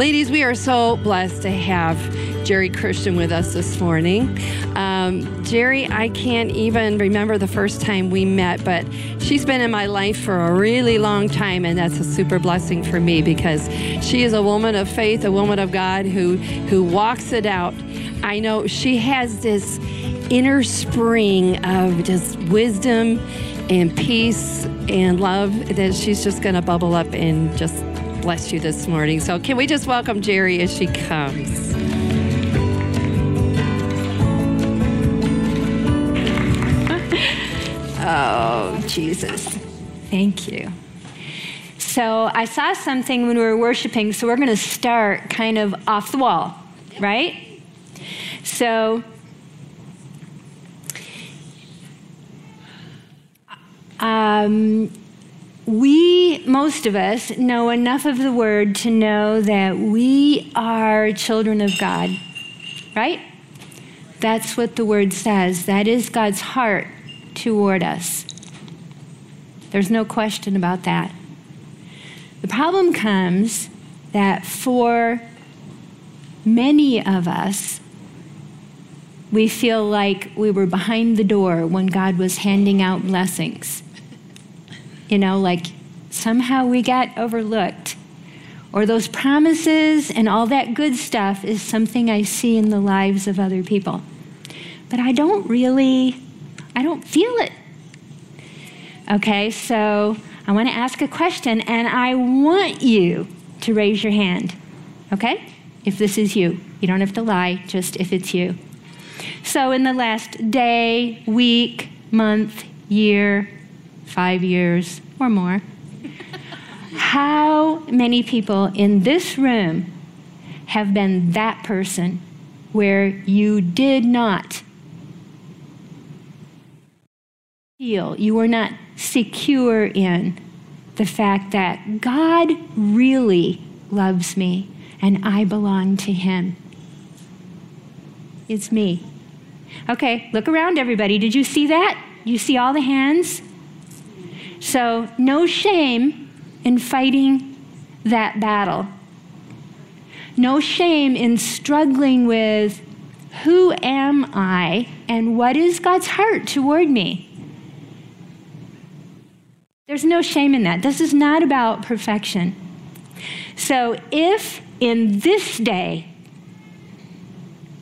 Ladies, we are so blessed to have Gerri Christian with us this morning. Um, Gerri, I can't even remember the first time we met, but she's been in my life for a really long time, and that's a super blessing for me because she is a woman of faith, a woman of God who who walks it out. I know she has this inner spring of just wisdom and peace and love that she's just going to bubble up and just bless you this morning. So, can we just welcome Gerri as she comes? oh, Jesus. Thank you. So, I saw something when we were worshiping, so we're going to start kind of off the wall, right? So, um, we, most of us, know enough of the word to know that we are children of God, right? That's what the word says. That is God's heart toward us. There's no question about that. The problem comes that for many of us, we feel like we were behind the door when God was handing out blessings you know, like somehow we got overlooked. Or those promises and all that good stuff is something I see in the lives of other people. But I don't really, I don't feel it. Okay, so I want to ask a question and I want you to raise your hand. Okay? If this is you. You don't have to lie, just if it's you. So, in the last day, week, month, year, five years or more, how many people in this room have been that person where you did not feel, you were not secure in the fact that God really loves me and I belong to Him? It's me. Okay, look around, everybody. Did you see that? You see all the hands? So, no shame in fighting that battle. No shame in struggling with who am I and what is God's heart toward me. There's no shame in that. This is not about perfection. So, if in this day,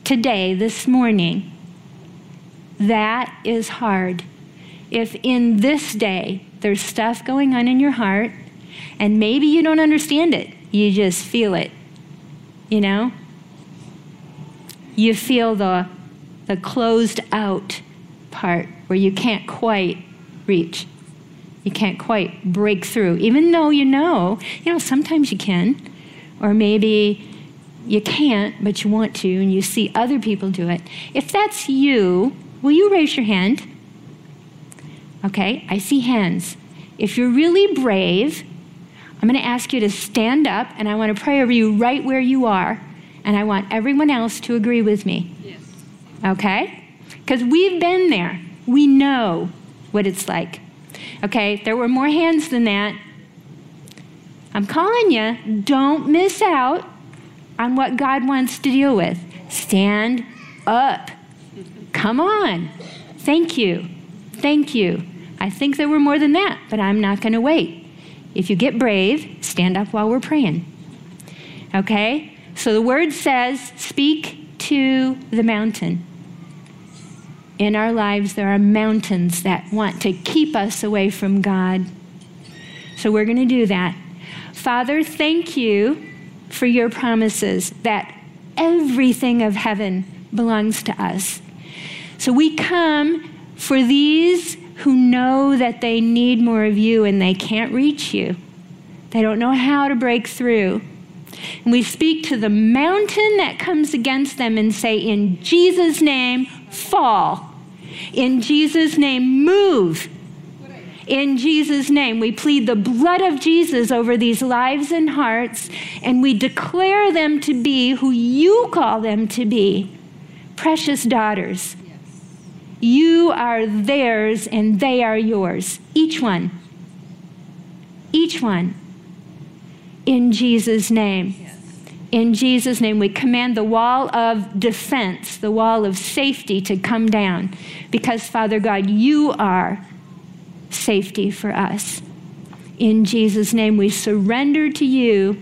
today, this morning, that is hard, if in this day there's stuff going on in your heart, and maybe you don't understand it, you just feel it. You know? You feel the, the closed out part where you can't quite reach. You can't quite break through, even though you know, you know, sometimes you can, or maybe you can't, but you want to, and you see other people do it. If that's you, will you raise your hand? Okay, I see hands. If you're really brave, I'm going to ask you to stand up and I want to pray over you right where you are. And I want everyone else to agree with me. Yes. Okay? Because we've been there. We know what it's like. Okay? There were more hands than that. I'm calling you, don't miss out on what God wants to deal with. Stand up. Come on. Thank you. Thank you. I think there were more than that, but I'm not going to wait. If you get brave, stand up while we're praying. Okay? So the word says, speak to the mountain. In our lives, there are mountains that want to keep us away from God. So we're going to do that. Father, thank you for your promises that everything of heaven belongs to us. So we come for these who know that they need more of you and they can't reach you. They don't know how to break through. And we speak to the mountain that comes against them and say, In Jesus' name, fall. In Jesus' name, move. In Jesus' name, we plead the blood of Jesus over these lives and hearts, and we declare them to be who you call them to be precious daughters you are theirs and they are yours. Each one. Each one. In Jesus' name. In Jesus' name, we command the wall of defense, the wall of safety to come down because, Father God, you are safety for us. In Jesus' name, we surrender to you,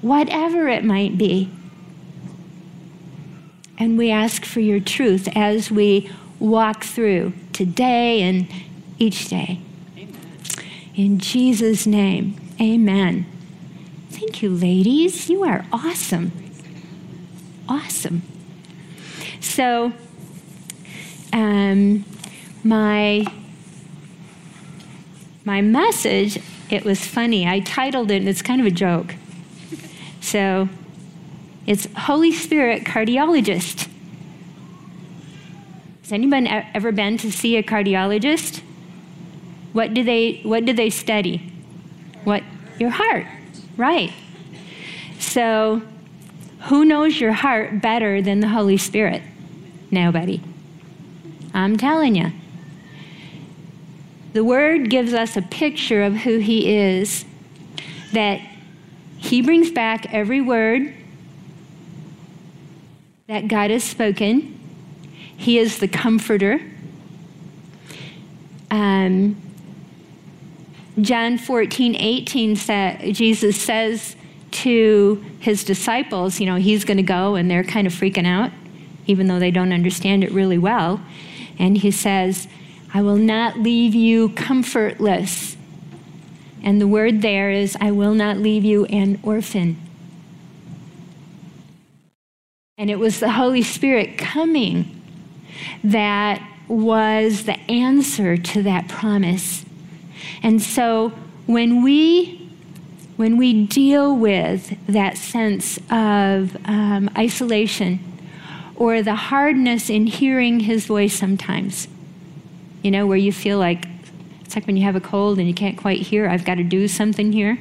whatever it might be. And we ask for your truth as we walk through today and each day. In Jesus' name, amen. Thank you, ladies. You are awesome. Awesome. So, um, my my message, it was funny. I titled it, and it's kind of a joke. So, it's Holy Spirit Cardiologist. Has anyone ever been to see a cardiologist? What do they What do they study? What your heart, right? So, who knows your heart better than the Holy Spirit? Nobody. I'm telling you. The Word gives us a picture of who He is, that He brings back every word that God has spoken he is the comforter. Um, John 14, 18, sa- Jesus says to his disciples, you know, he's going to go, and they're kind of freaking out, even though they don't understand it really well. And he says, I will not leave you comfortless. And the word there is, I will not leave you an orphan. And it was the Holy Spirit coming that was the answer to that promise. And so when we when we deal with that sense of um, isolation or the hardness in hearing his voice sometimes, you know, where you feel like it's like when you have a cold and you can't quite hear, I've got to do something here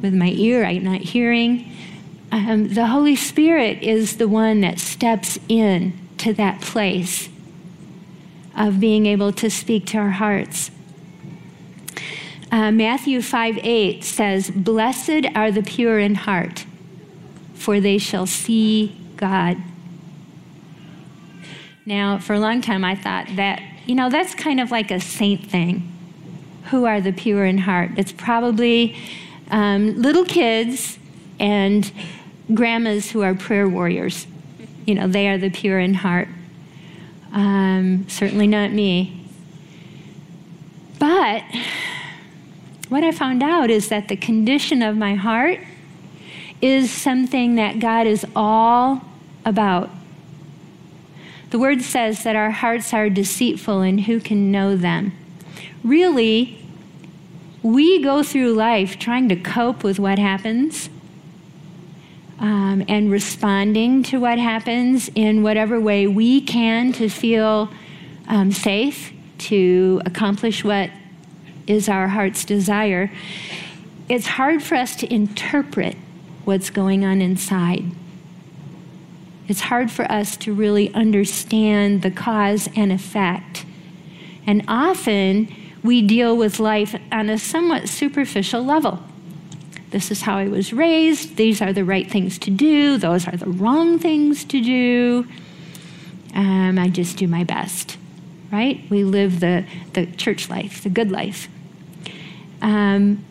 with my ear, I'm not hearing. Um, the Holy Spirit is the one that steps in to that place of being able to speak to our hearts. Uh, Matthew 5 8 says, Blessed are the pure in heart, for they shall see God. Now, for a long time, I thought that, you know, that's kind of like a saint thing. Who are the pure in heart? It's probably um, little kids and grandmas who are prayer warriors. You know, they are the pure in heart. Um, certainly not me. But what I found out is that the condition of my heart is something that God is all about. The word says that our hearts are deceitful and who can know them? Really, we go through life trying to cope with what happens um, and responding to what happens in whatever way we can to feel um, safe, to accomplish what is our heart's desire, it's hard for us to interpret what's going on inside. It's hard for us to really understand the cause and effect. And often we deal with life on a somewhat superficial level. This is how I was raised. These are the right things to do. Those are the wrong things to do. Um, I just do my best, right? We live the, the church life, the good life. Um,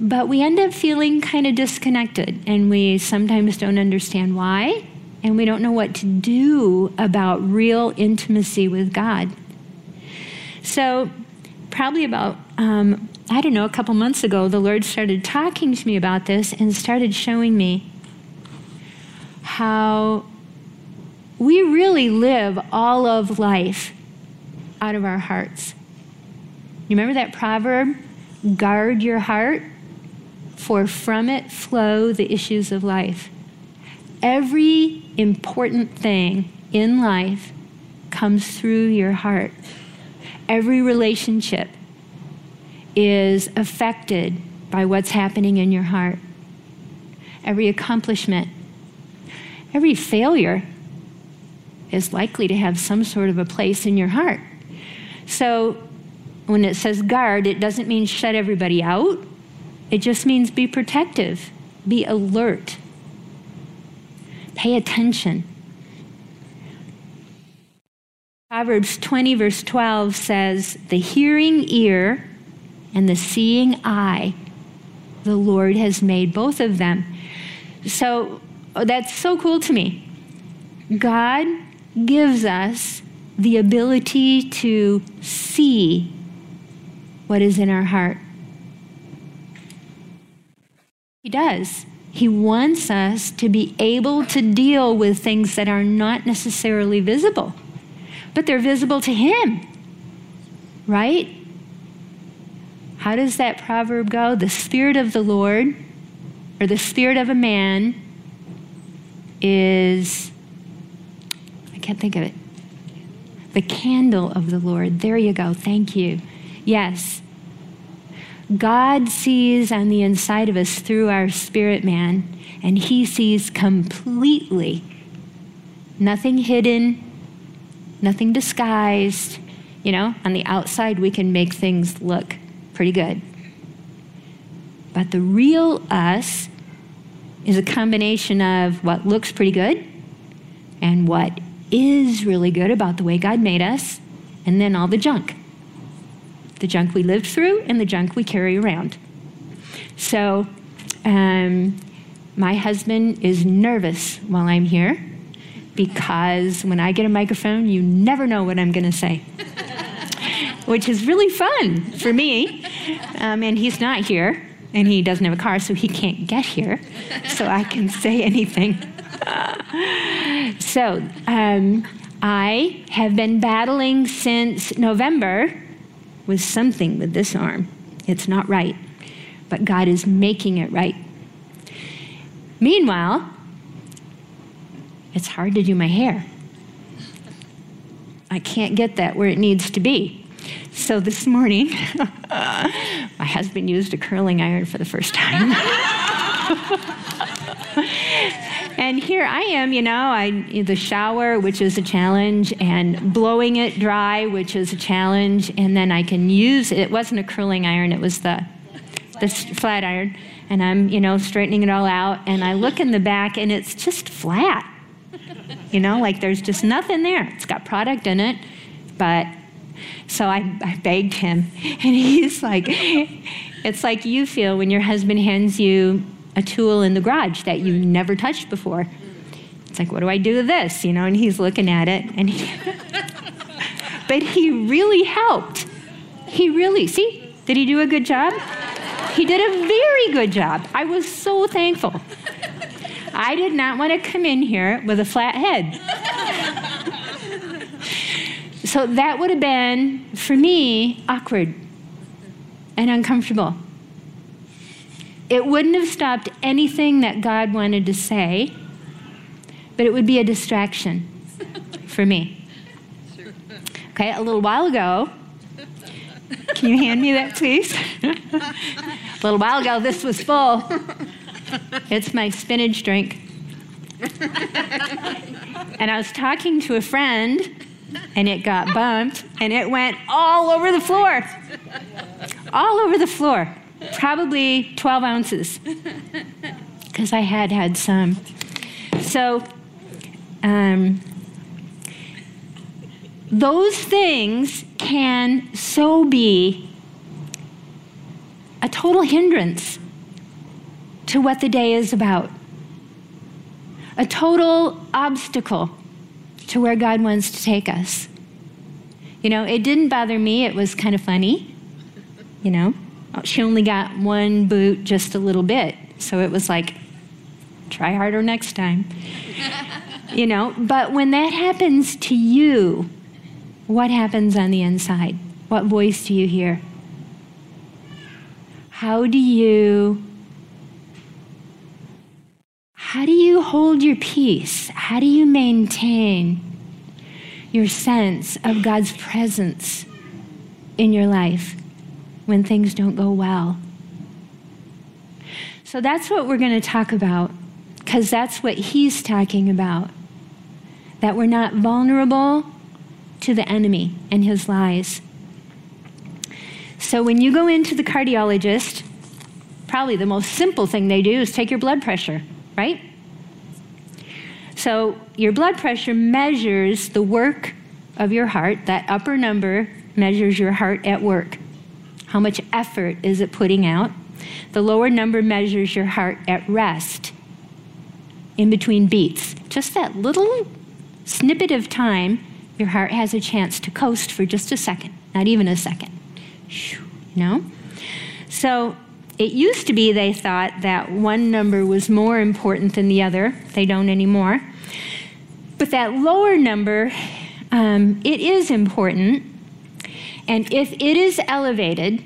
but we end up feeling kind of disconnected, and we sometimes don't understand why, and we don't know what to do about real intimacy with God. So, probably about um, I don't know, a couple months ago, the Lord started talking to me about this and started showing me how we really live all of life out of our hearts. You remember that proverb? Guard your heart, for from it flow the issues of life. Every important thing in life comes through your heart. Every relationship, is affected by what's happening in your heart. Every accomplishment, every failure is likely to have some sort of a place in your heart. So when it says guard, it doesn't mean shut everybody out. It just means be protective, be alert. Pay attention. Proverbs 20, verse 12 says, The hearing ear and the seeing eye, the Lord has made both of them. So oh, that's so cool to me. God gives us the ability to see what is in our heart. He does. He wants us to be able to deal with things that are not necessarily visible, but they're visible to Him. Right? How does that proverb go? The Spirit of the Lord, or the Spirit of a man, is, I can't think of it. The candle of the Lord. There you go. Thank you. Yes. God sees on the inside of us through our spirit man, and He sees completely. Nothing hidden, nothing disguised. You know, on the outside, we can make things look pretty good. But the real us is a combination of what looks pretty good and what is really good about the way God made us, and then all the junk the junk we lived through and the junk we carry around. So, um, my husband is nervous while I'm here because when I get a microphone, you never know what I'm going to say, which is really fun for me. Um, and he's not here, and he doesn't have a car, so he can't get here, so I can say anything. so, um, I have been battling since November with something with this arm. It's not right, but God is making it right. Meanwhile, it's hard to do my hair. I can't get that where it needs to be. So this morning, my husband used a curling iron for the first time. and here I am, you know, I the shower, which is a challenge, and blowing it dry, which is a challenge, and then I can use it. It wasn't a curling iron; it was the the flat iron, and I'm, you know, straightening it all out, and I look in the back, and it's just flat. You know, like there's just nothing there. It's got product in it, but so I, I begged him, and he's like, it's like you feel when your husband hands you a tool in the garage that you never touched before. It's like, what do I do with this? You know, and he's looking at it, and he, but he really helped. He really, see, did he do a good job? He did a very good job. I was so thankful. I did not want to come in here with a flat head. So that would have been, for me, awkward and uncomfortable. It wouldn't have stopped anything that God wanted to say, but it would be a distraction for me. Okay, a little while ago, can you hand me that, please? a little while ago, this was full. It's my spinach drink. and I was talking to a friend, and it got bumped, and it went all over the floor. All over the floor probably 12 ounces because I had had some. So, um, those things can so be a total hindrance to what the day is about, a total obstacle to where God wants to take us. You know, it didn't bother me, it was kind of funny, you know. She only got one boot just a little bit. So it was like, try harder next time. you know, but when that happens to you, what happens on the inside? What voice do you hear? How do you how do you hold your peace? How do you maintain your sense of God's presence in your life? when things don't go well. So that's what we're going to talk about, because that's what he's talking about. That we're not vulnerable to the enemy and his lies. So when you go into the cardiologist, probably the most simple thing they do is take your blood pressure, right? So your blood pressure measures the work of your heart. That upper number measures your heart at work. How much effort is it putting out? The lower number measures your heart at rest, in between beats. Just that little snippet of time, your heart has a chance to coast for just a second, not even a second. You know? So it used to be they thought that one number was more important than the other. They don't anymore. But that lower number, um, it is important. And if it is elevated,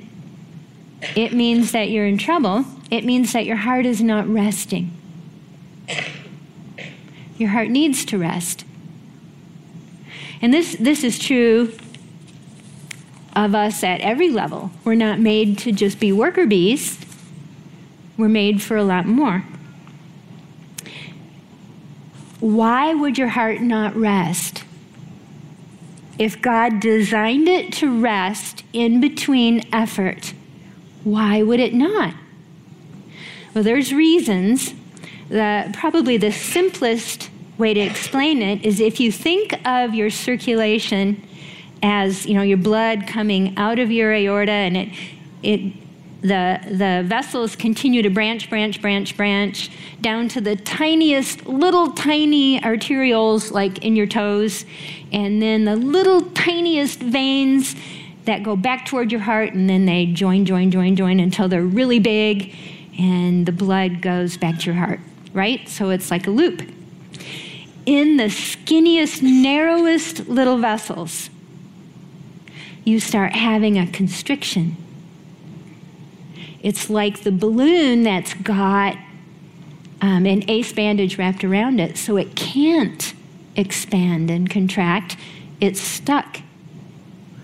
it means that you're in trouble. It means that your heart is not resting. Your heart needs to rest. And this, this is true of us at every level. We're not made to just be worker bees, we're made for a lot more. Why would your heart not rest? If God designed it to rest in between effort, why would it not? Well, there's reasons. The, probably the simplest way to explain it is if you think of your circulation as you know your blood coming out of your aorta and it it the the vessels continue to branch branch branch branch down to the tiniest little tiny arterioles like in your toes. And then the little tiniest veins that go back toward your heart and then they join join join join until they're really big and the blood goes back to your heart right? So it's like a loop. In the skinniest narrowest little vessels you start having a constriction. It's like the balloon that's got um, an ace bandage wrapped around it, so it can't expand and contract. It's stuck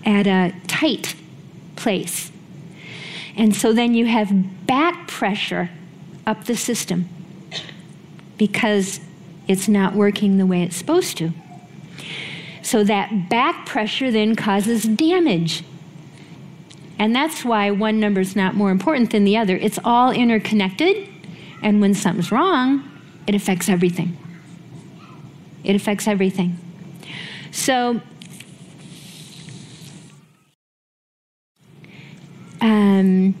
at a tight place. And so then you have back pressure up the system because it's not working the way it's supposed to. So that back pressure then causes damage. And that's why one number is not more important than the other. It's all interconnected, and when something's wrong, it affects everything. It affects everything. So, um,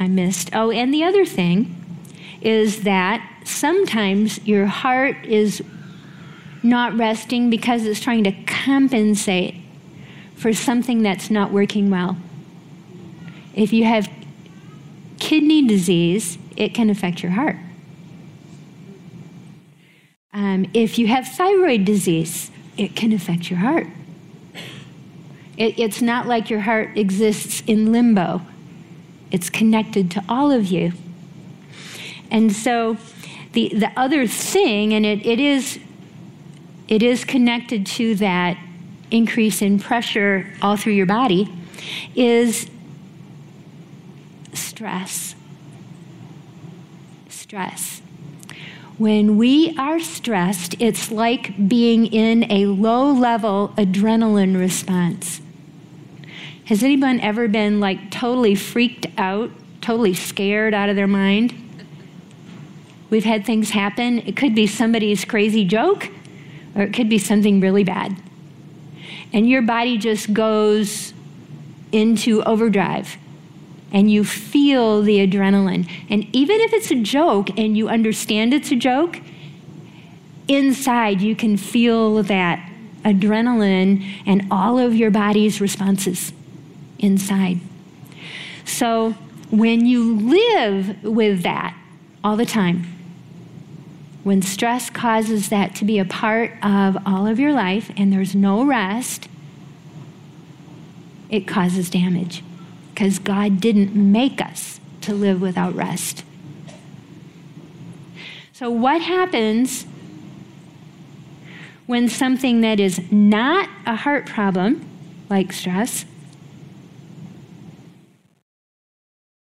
I missed. Oh, and the other thing is that sometimes your heart is not resting because it's trying to compensate for something that's not working well. If you have kidney disease, it can affect your heart. Um, if you have thyroid disease, it can affect your heart. It, it's not like your heart exists in limbo, it's connected to all of you. And so, the, the other thing, and it, it is it is connected to that increase in pressure all through your body, is stress. Stress. When we are stressed, it's like being in a low level adrenaline response. Has anyone ever been like totally freaked out, totally scared out of their mind? We've had things happen. It could be somebody's crazy joke, or it could be something really bad. And your body just goes into overdrive and you feel the adrenaline. And even if it's a joke and you understand it's a joke, inside you can feel that adrenaline and all of your body's responses inside. So when you live with that all the time, when stress causes that to be a part of all of your life and there's no rest, it causes damage because God didn't make us to live without rest. So, what happens when something that is not a heart problem, like stress,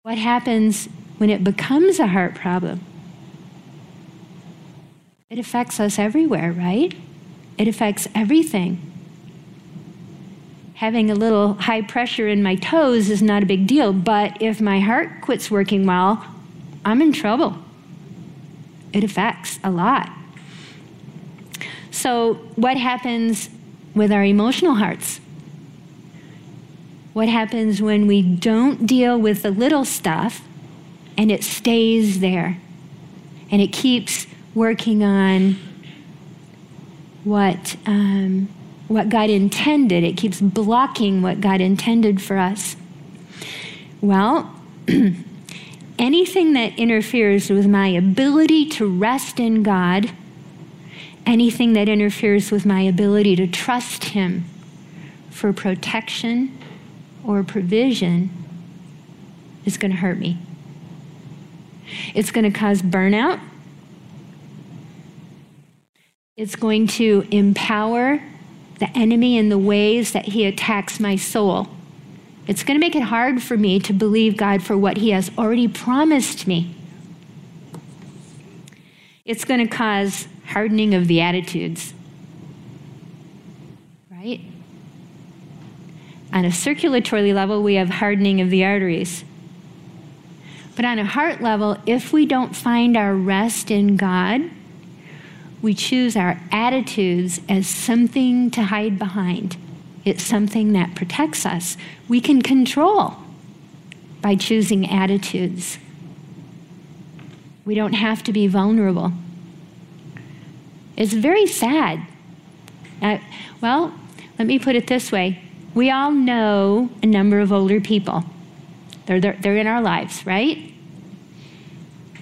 what happens when it becomes a heart problem? It affects us everywhere, right? It affects everything. Having a little high pressure in my toes is not a big deal, but if my heart quits working well, I'm in trouble. it affects a lot. So, what happens with our emotional hearts? What happens when we don't deal with the little stuff and it stays there and it keeps working on what, um, what God intended? It keeps blocking what God intended for us. Well, anything that interferes with my ability to rest in God, anything that interferes with my ability to trust Him for protection or provision, is going to hurt me. It's going to cause burnout. It's going to empower the enemy in the ways that he attacks my soul. It's going to make it hard for me to believe God for what He has already promised me. It's going to cause hardening of the attitudes. Right? On a circulatory level, we have hardening of the arteries. But on a heart level, if we don't find our rest in God, we choose our attitudes as something to hide behind. It's something that protects us. We can control by choosing attitudes. We don't have to be vulnerable. It's very sad. Uh, well, let me put it this way we all know a number of older people, they're, they're, they're in our lives, right?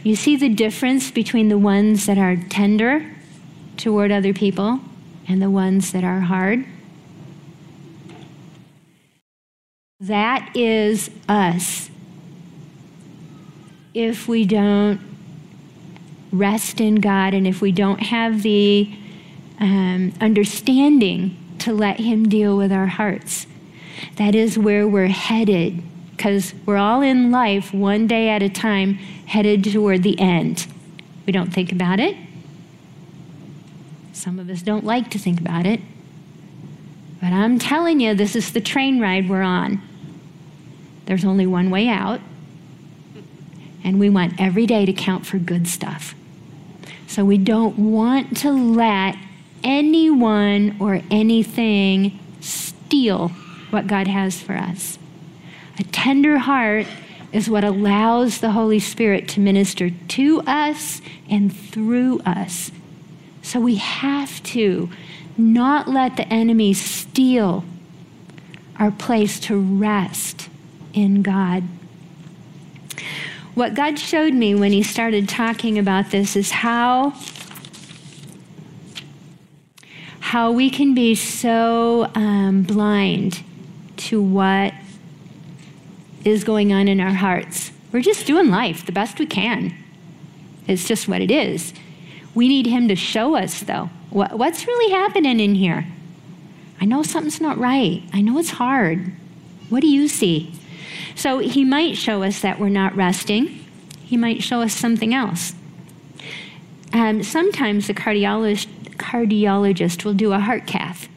You see the difference between the ones that are tender toward other people and the ones that are hard? That is us. If we don't rest in God and if we don't have the um, understanding to let Him deal with our hearts, that is where we're headed because we're all in life one day at a time headed toward the end. We don't think about it. Some of us don't like to think about it. But I'm telling you, this is the train ride we're on. There's only one way out, and we want every day to count for good stuff. So we don't want to let anyone or anything steal what God has for us. A tender heart is what allows the Holy Spirit to minister to us and through us. So we have to not let the enemy steal our place to rest in God. What God showed me when He started talking about this is how, how we can be so um, blind to what is going on in our hearts. We're just doing life the best we can. It's just what it is. We need Him to show us, though, what, what's really happening in here. I know something's not right. I know it's hard. What do you see? So he might show us that we're not resting. He might show us something else. Um, sometimes the cardiologist, cardiologist will do a heart cath.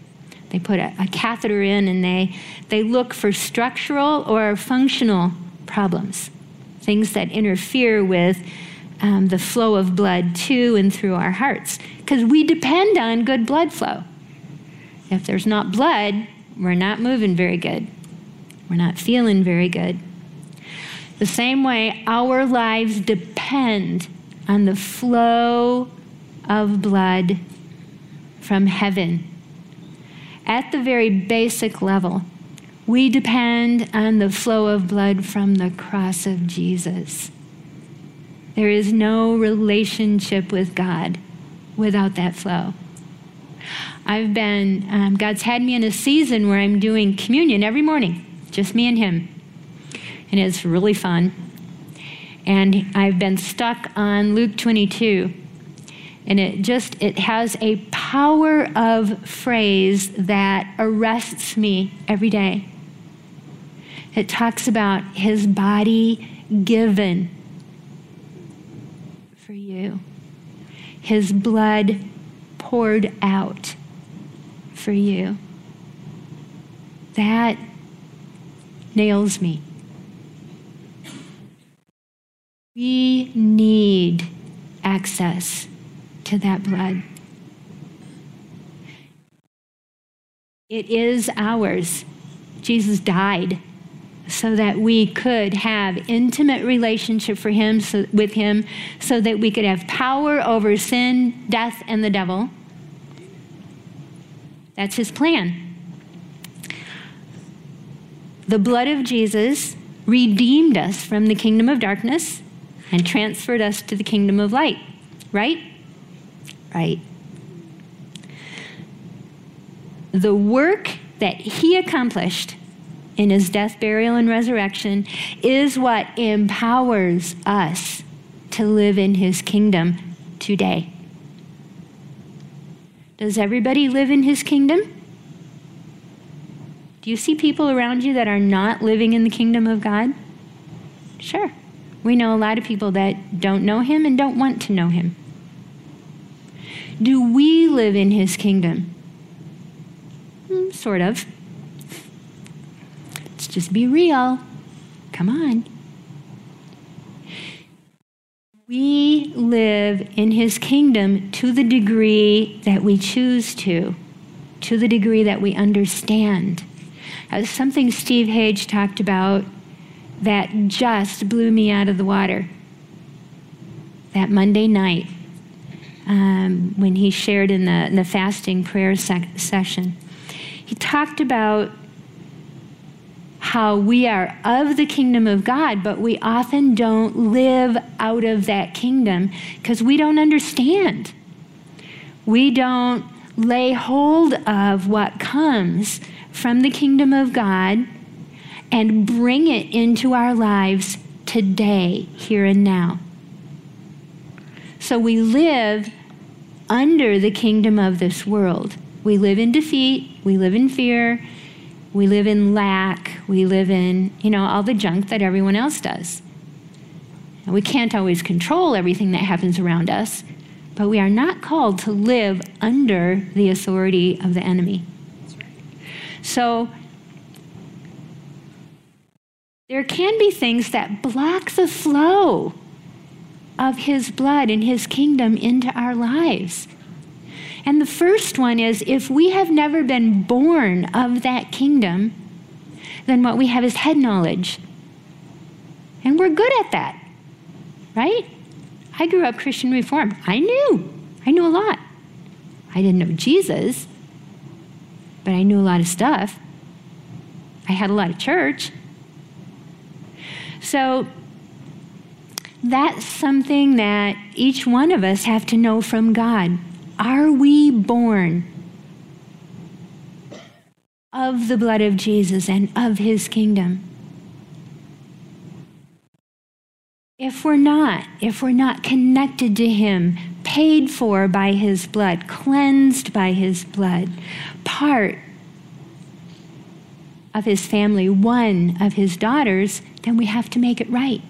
They put a, a catheter in and they, they look for structural or functional problems, things that interfere with um, the flow of blood to and through our hearts, because we depend on good blood flow. If there's not blood, we're not moving very good. We're not feeling very good. The same way, our lives depend on the flow of blood from heaven. At the very basic level, we depend on the flow of blood from the cross of Jesus. There is no relationship with God without that flow. I've been, um, God's had me in a season where I'm doing communion every morning just me and him. And it's really fun. And I've been stuck on Luke 22. And it just it has a power of phrase that arrests me every day. It talks about his body given for you. His blood poured out for you. That nails me. We need access to that blood. It is ours. Jesus died so that we could have intimate relationship for him so, with him so that we could have power over sin, death and the devil. That's his plan. The blood of Jesus redeemed us from the kingdom of darkness and transferred us to the kingdom of light. Right? Right. The work that he accomplished in his death, burial, and resurrection is what empowers us to live in his kingdom today. Does everybody live in his kingdom? Do you see people around you that are not living in the kingdom of God? Sure. We know a lot of people that don't know him and don't want to know him. Do we live in his kingdom? Mm, sort of. Just be real. Come on. We live in his kingdom to the degree that we choose to, to the degree that we understand. As something Steve Hage talked about that just blew me out of the water. That Monday night, um, when he shared in the, in the fasting prayer session, he talked about how we are of the kingdom of God, but we often don't live out of that kingdom because we don't understand. We don't lay hold of what comes from the kingdom of God and bring it into our lives today, here and now. So we live under the kingdom of this world. We live in defeat, we live in fear, we live in lack, we live in, you know, all the junk that everyone else does. And we can't always control everything that happens around us, but we are not called to live under the authority of the enemy. So there can be things that block the flow of his blood and his kingdom into our lives. And the first one is if we have never been born of that kingdom, then what we have is head knowledge. And we're good at that, right? I grew up Christian Reformed. I knew. I knew a lot. I didn't know Jesus, but I knew a lot of stuff. I had a lot of church. So that's something that each one of us have to know from God. Are we born of the blood of Jesus and of his kingdom? If we're not, if we're not connected to him, paid for by his blood, cleansed by his blood, part of his family, one of his daughters, then we have to make it right.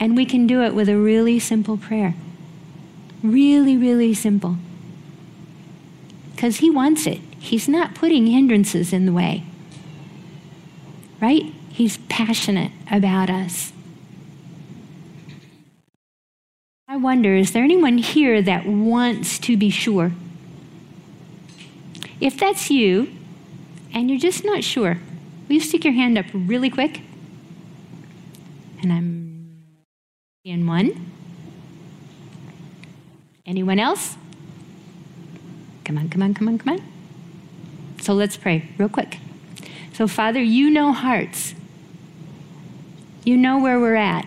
And we can do it with a really simple prayer. Really, really simple. Because he wants it. He's not putting hindrances in the way. Right? He's passionate about us. I wonder is there anyone here that wants to be sure? If that's you, and you're just not sure, will you stick your hand up really quick? And I'm in one. Anyone else? Come on, come on, come on, come on. So let's pray real quick. So, Father, you know hearts. You know where we're at.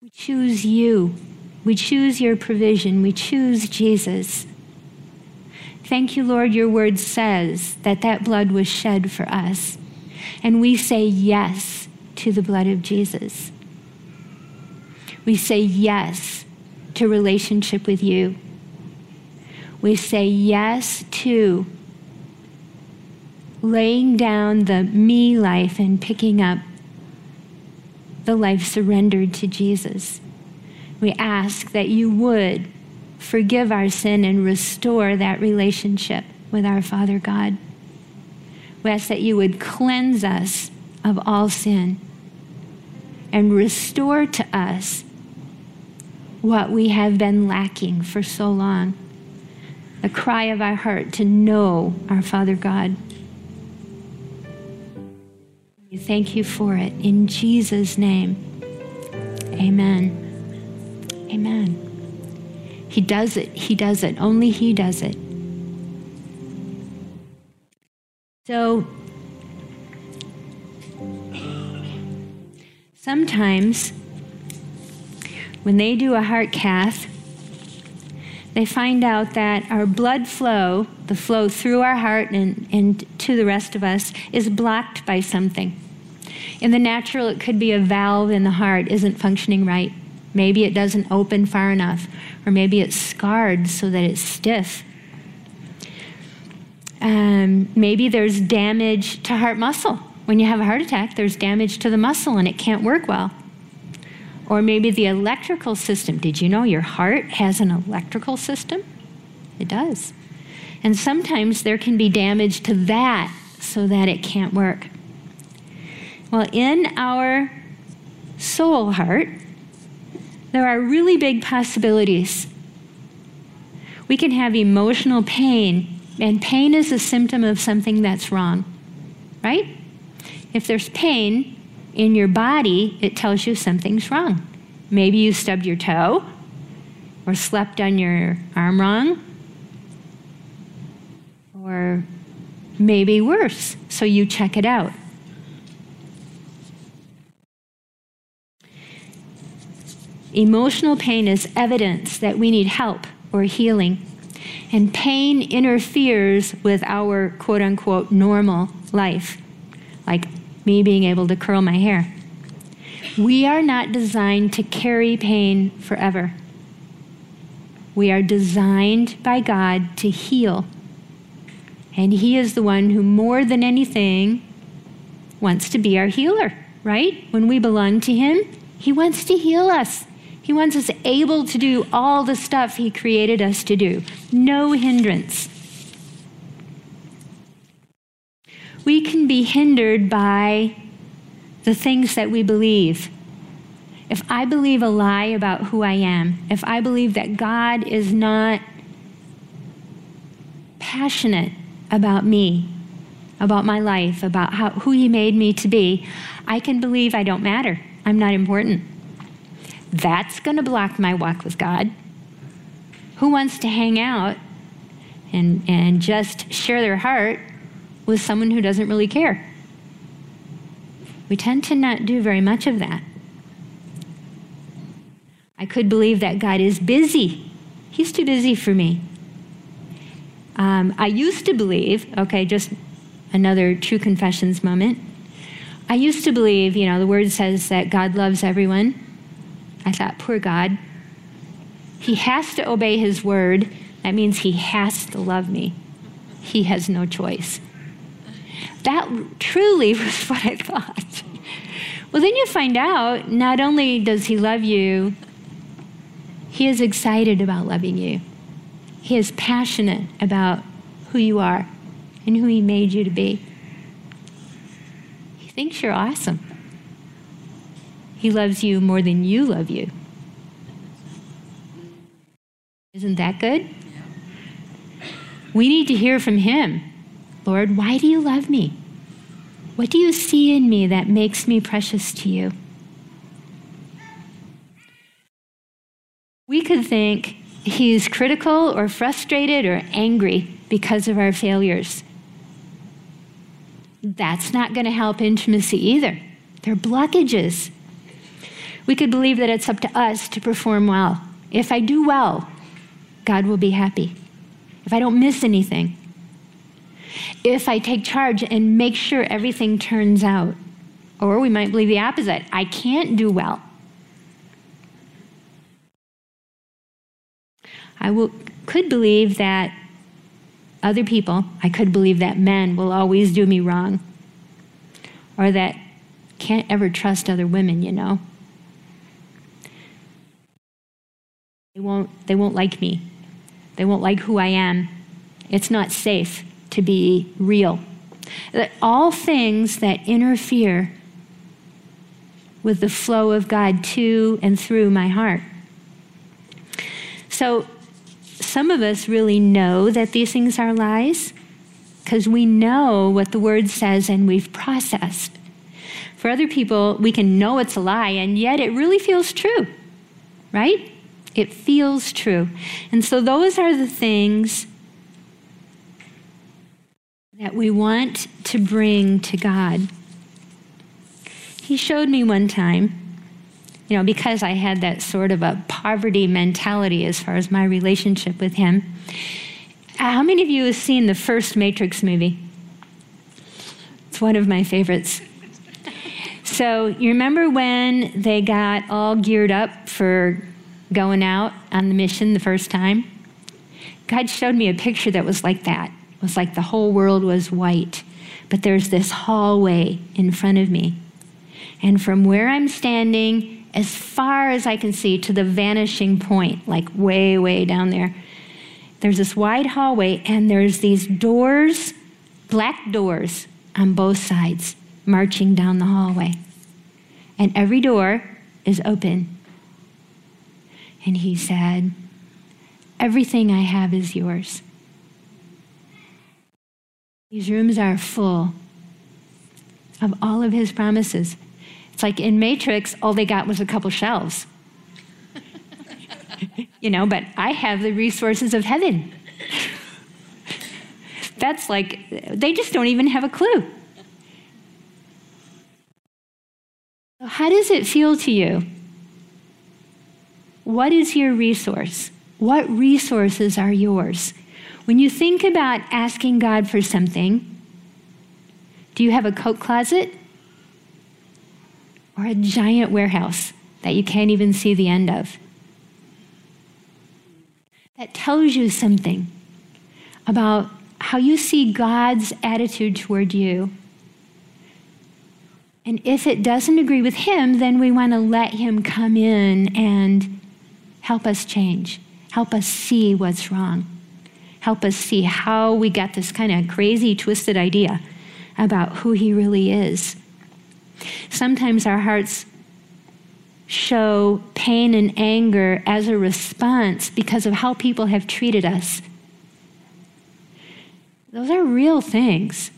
We choose you. We choose your provision. We choose Jesus. Thank you, Lord. Your word says that that blood was shed for us. And we say yes to the blood of Jesus. We say yes to relationship with you. We say yes to laying down the me life and picking up the life surrendered to Jesus. We ask that you would forgive our sin and restore that relationship with our Father God. We ask that you would cleanse us of all sin and restore to us what we have been lacking for so long. The cry of our heart to know our Father God. We thank you for it in Jesus' name. Amen. Amen. He does it. He does it. Only He does it. So, sometimes when they do a heart cath, they find out that our blood flow, the flow through our heart and, and to the rest of us, is blocked by something. In the natural, it could be a valve in the heart isn't functioning right. Maybe it doesn't open far enough, or maybe it's scarred so that it's stiff. Um, maybe there's damage to heart muscle. When you have a heart attack, there's damage to the muscle and it can't work well. Or maybe the electrical system. Did you know your heart has an electrical system? It does. And sometimes there can be damage to that so that it can't work. Well, in our soul heart, there are really big possibilities. We can have emotional pain, and pain is a symptom of something that's wrong, right? If there's pain in your body, it tells you something's wrong. Maybe you stubbed your toe or slept on your arm wrong, or maybe worse, so you check it out. Emotional pain is evidence that we need help or healing. And pain interferes with our quote unquote normal life, like me being able to curl my hair. We are not designed to carry pain forever. We are designed by God to heal. And He is the one who, more than anything, wants to be our healer, right? When we belong to Him, He wants to heal us. He wants us able to do all the stuff He created us to do, no hindrance. We can be hindered by the things that we believe. If I believe a lie about who I am, if I believe that God is not passionate about me, about my life, about how, who He made me to be, I can believe I don't matter. I'm not important. That's going to block my walk with God. Who wants to hang out and, and just share their heart with someone who doesn't really care? We tend to not do very much of that. I could believe that God is busy. He's too busy for me. Um, I used to believe, okay, just another true confessions moment. I used to believe, you know, the word says that God loves everyone. I thought, poor God. He has to obey his word. That means he has to love me. He has no choice. That truly was what I thought. Well, then you find out not only does he love you, he is excited about loving you. He is passionate about who you are and who he made you to be. He thinks you're awesome. He loves you more than you love you. Isn't that good? We need to hear from Him. Lord, why do you love me? What do you see in me that makes me precious to you? We could think He's critical or frustrated or angry because of our failures. That's not going to help intimacy either. They're blockages. We could believe that it's up to us to perform well. If I do well, God will be happy. If I don't miss anything, if I take charge and make sure everything turns out. Or we might believe the opposite I can't do well. I will, could believe that other people, I could believe that men will always do me wrong. Or that can't ever trust other women, you know. They won't, they won't like me. They won't like who I am. It's not safe to be real. That all things that interfere with the flow of God to and through my heart. So, some of us really know that these things are lies because we know what the word says and we've processed. For other people, we can know it's a lie and yet it really feels true, right? It feels true. And so, those are the things that we want to bring to God. He showed me one time, you know, because I had that sort of a poverty mentality as far as my relationship with Him. Uh, how many of you have seen the first Matrix movie? It's one of my favorites. So, you remember when they got all geared up for going out on the mission the first time? God showed me a picture that was like that was like the whole world was white. But there's this hallway in front of me. And from where I'm standing, as far as I can see to the vanishing point, like way, way down there, there's this wide hallway, and there's these doors, black doors on both sides, marching down the hallway. And every door is open. And he said, Everything I have is yours. These rooms are full of all of his promises. It's like in Matrix, all they got was a couple shelves. you know, but I have the resources of heaven. That's like, they just don't even have a clue. How does it feel to you? What is your resource? What resources are yours? When you think about asking God for something, do you have a coat closet or a giant warehouse that you can't even see the end of? That tells you something about how you see God's attitude toward you. And if it doesn't agree with Him, then we want to let Him come in and help us change, help us see what's wrong help us see how we got this kind of crazy, twisted idea about who He really is. Sometimes our hearts show pain and anger as a response because of how people have treated us. Those are real things.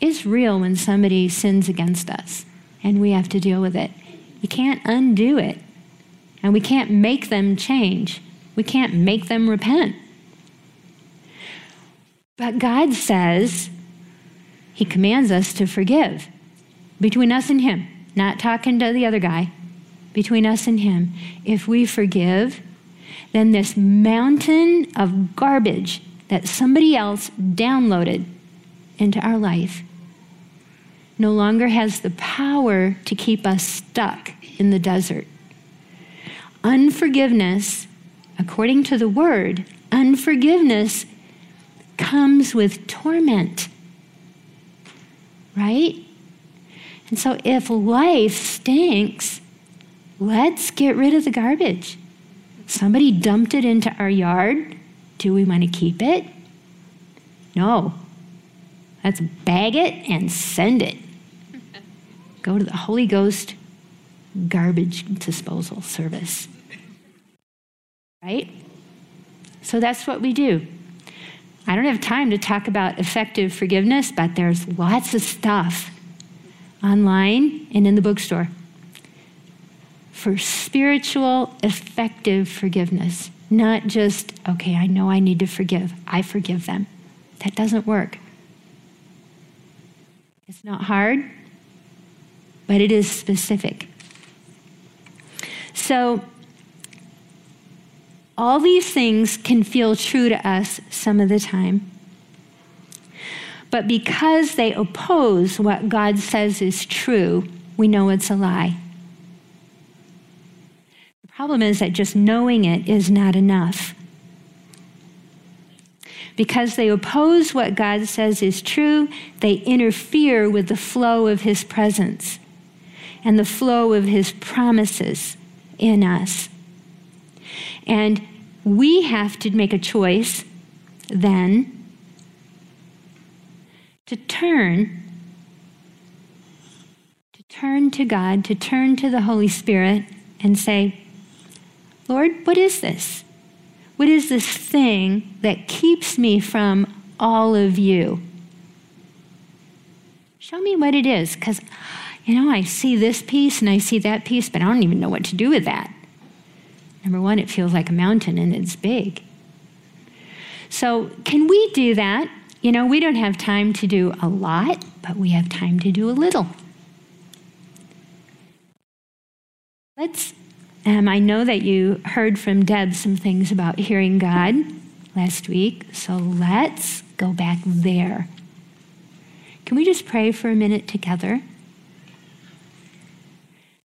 It's real when somebody sins against us and we have to deal with it. You can't undo it. And we can't make them change. We can't make them repent. But God says, He commands us to forgive between us and Him, not talking to the other guy, between us and Him. If we forgive, then this mountain of garbage that somebody else downloaded into our life no longer has the power to keep us stuck in the desert. Unforgiveness, according to the word, unforgiveness comes with torment. Right? And so if life stinks, let's get rid of the garbage. Somebody dumped it into our yard. Do we want to keep it? No. Let's bag it and send it. Go to the Holy Ghost garbage disposal service. Right? So that's what we do. I don't have time to talk about effective forgiveness, but there's lots of stuff online and in the bookstore for spiritual, effective forgiveness. Not just, okay, I know I need to forgive, I forgive them. That doesn't work. It's not hard, but it is specific. So, all these things can feel true to us some of the time. But because they oppose what God says is true, we know it's a lie. The problem is that just knowing it is not enough. Because they oppose what God says is true, they interfere with the flow of His presence and the flow of His promises in us. And we have to make a choice then to turn to turn to God, to turn to the Holy Spirit and say, Lord, what is this? What is this thing that keeps me from all of you? Show me what it is, because, you know, I see this piece and I see that piece, but I don't even know what to do with that. Number one, it feels like a mountain and it's big. So, can we do that? You know, we don't have time to do a lot, but we have time to do a little. Let's, um, I know that you heard from Deb some things about hearing God last week, so let's go back there. Can we just pray for a minute together?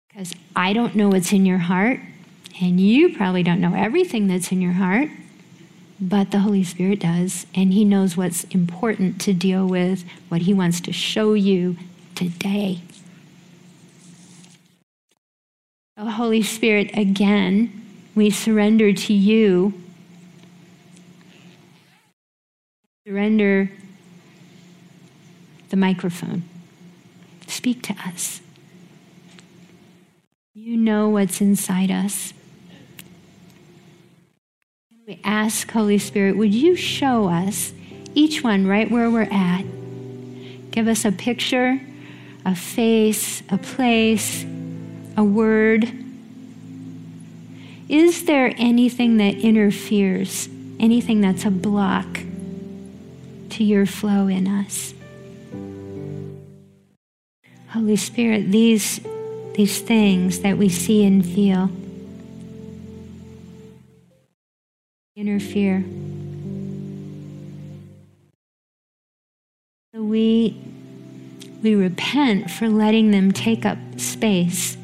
Because I don't know what's in your heart, and you probably don't know everything that's in your heart but the Holy Spirit does, and He knows what's important to deal with, what He wants to show you today. Oh, Holy Spirit, again, we surrender to you. Surrender the microphone. Speak to us. You know what's inside us. We ask, Holy Spirit, would you show us, each one right where we're at? Give us a picture, a face, a place, a word. Is there anything that interferes, anything that's a block to your flow in us? Holy Spirit, these, these things that we see and feel, interfere. We, we repent for letting them take up space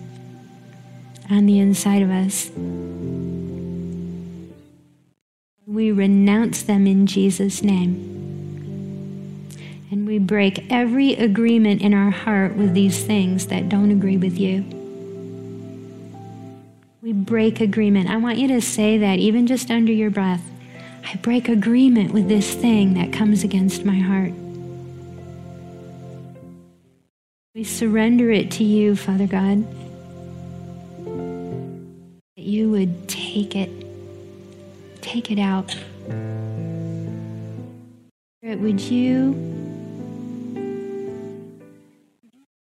on the inside of us. We renounce them in Jesus' name. And we break every agreement in our heart with these things that don't agree with you. We break agreement. I want you to say that even just under your breath. I break agreement with this thing that comes against my heart. We surrender it to you, Father God. That you would take it, take it out. Would you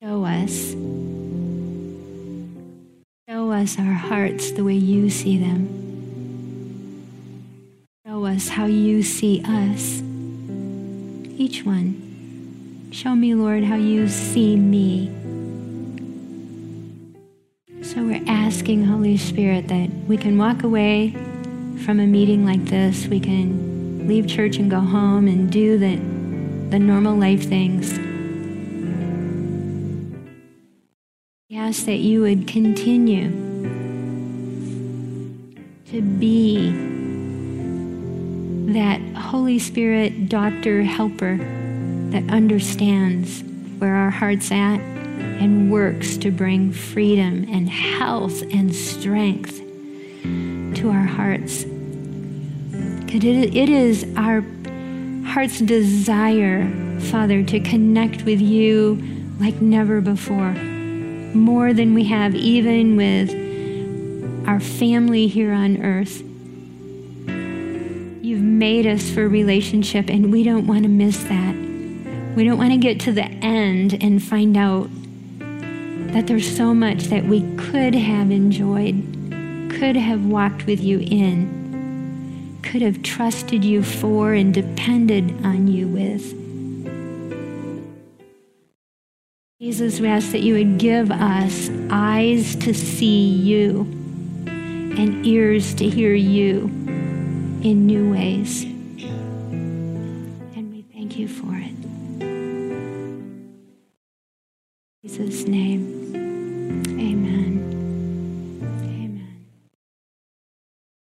show us? Us our hearts the way you see them. Show us how you see us. Each one. Show me, Lord, how you see me. So we're asking, Holy Spirit, that we can walk away from a meeting like this. We can leave church and go home and do the, the normal life things. We ask that you would continue to be that Holy Spirit doctor helper that understands where our heart's at and works to bring freedom and health and strength to our hearts. Because it is our heart's desire, Father, to connect with you like never before, more than we have even with our family here on earth. You've made us for relationship, and we don't want to miss that. We don't want to get to the end and find out that there's so much that we could have enjoyed, could have walked with you in, could have trusted you for, and depended on you with. Jesus, we ask that you would give us eyes to see you and ears to hear you in new ways. And we thank you for it. In Jesus' name.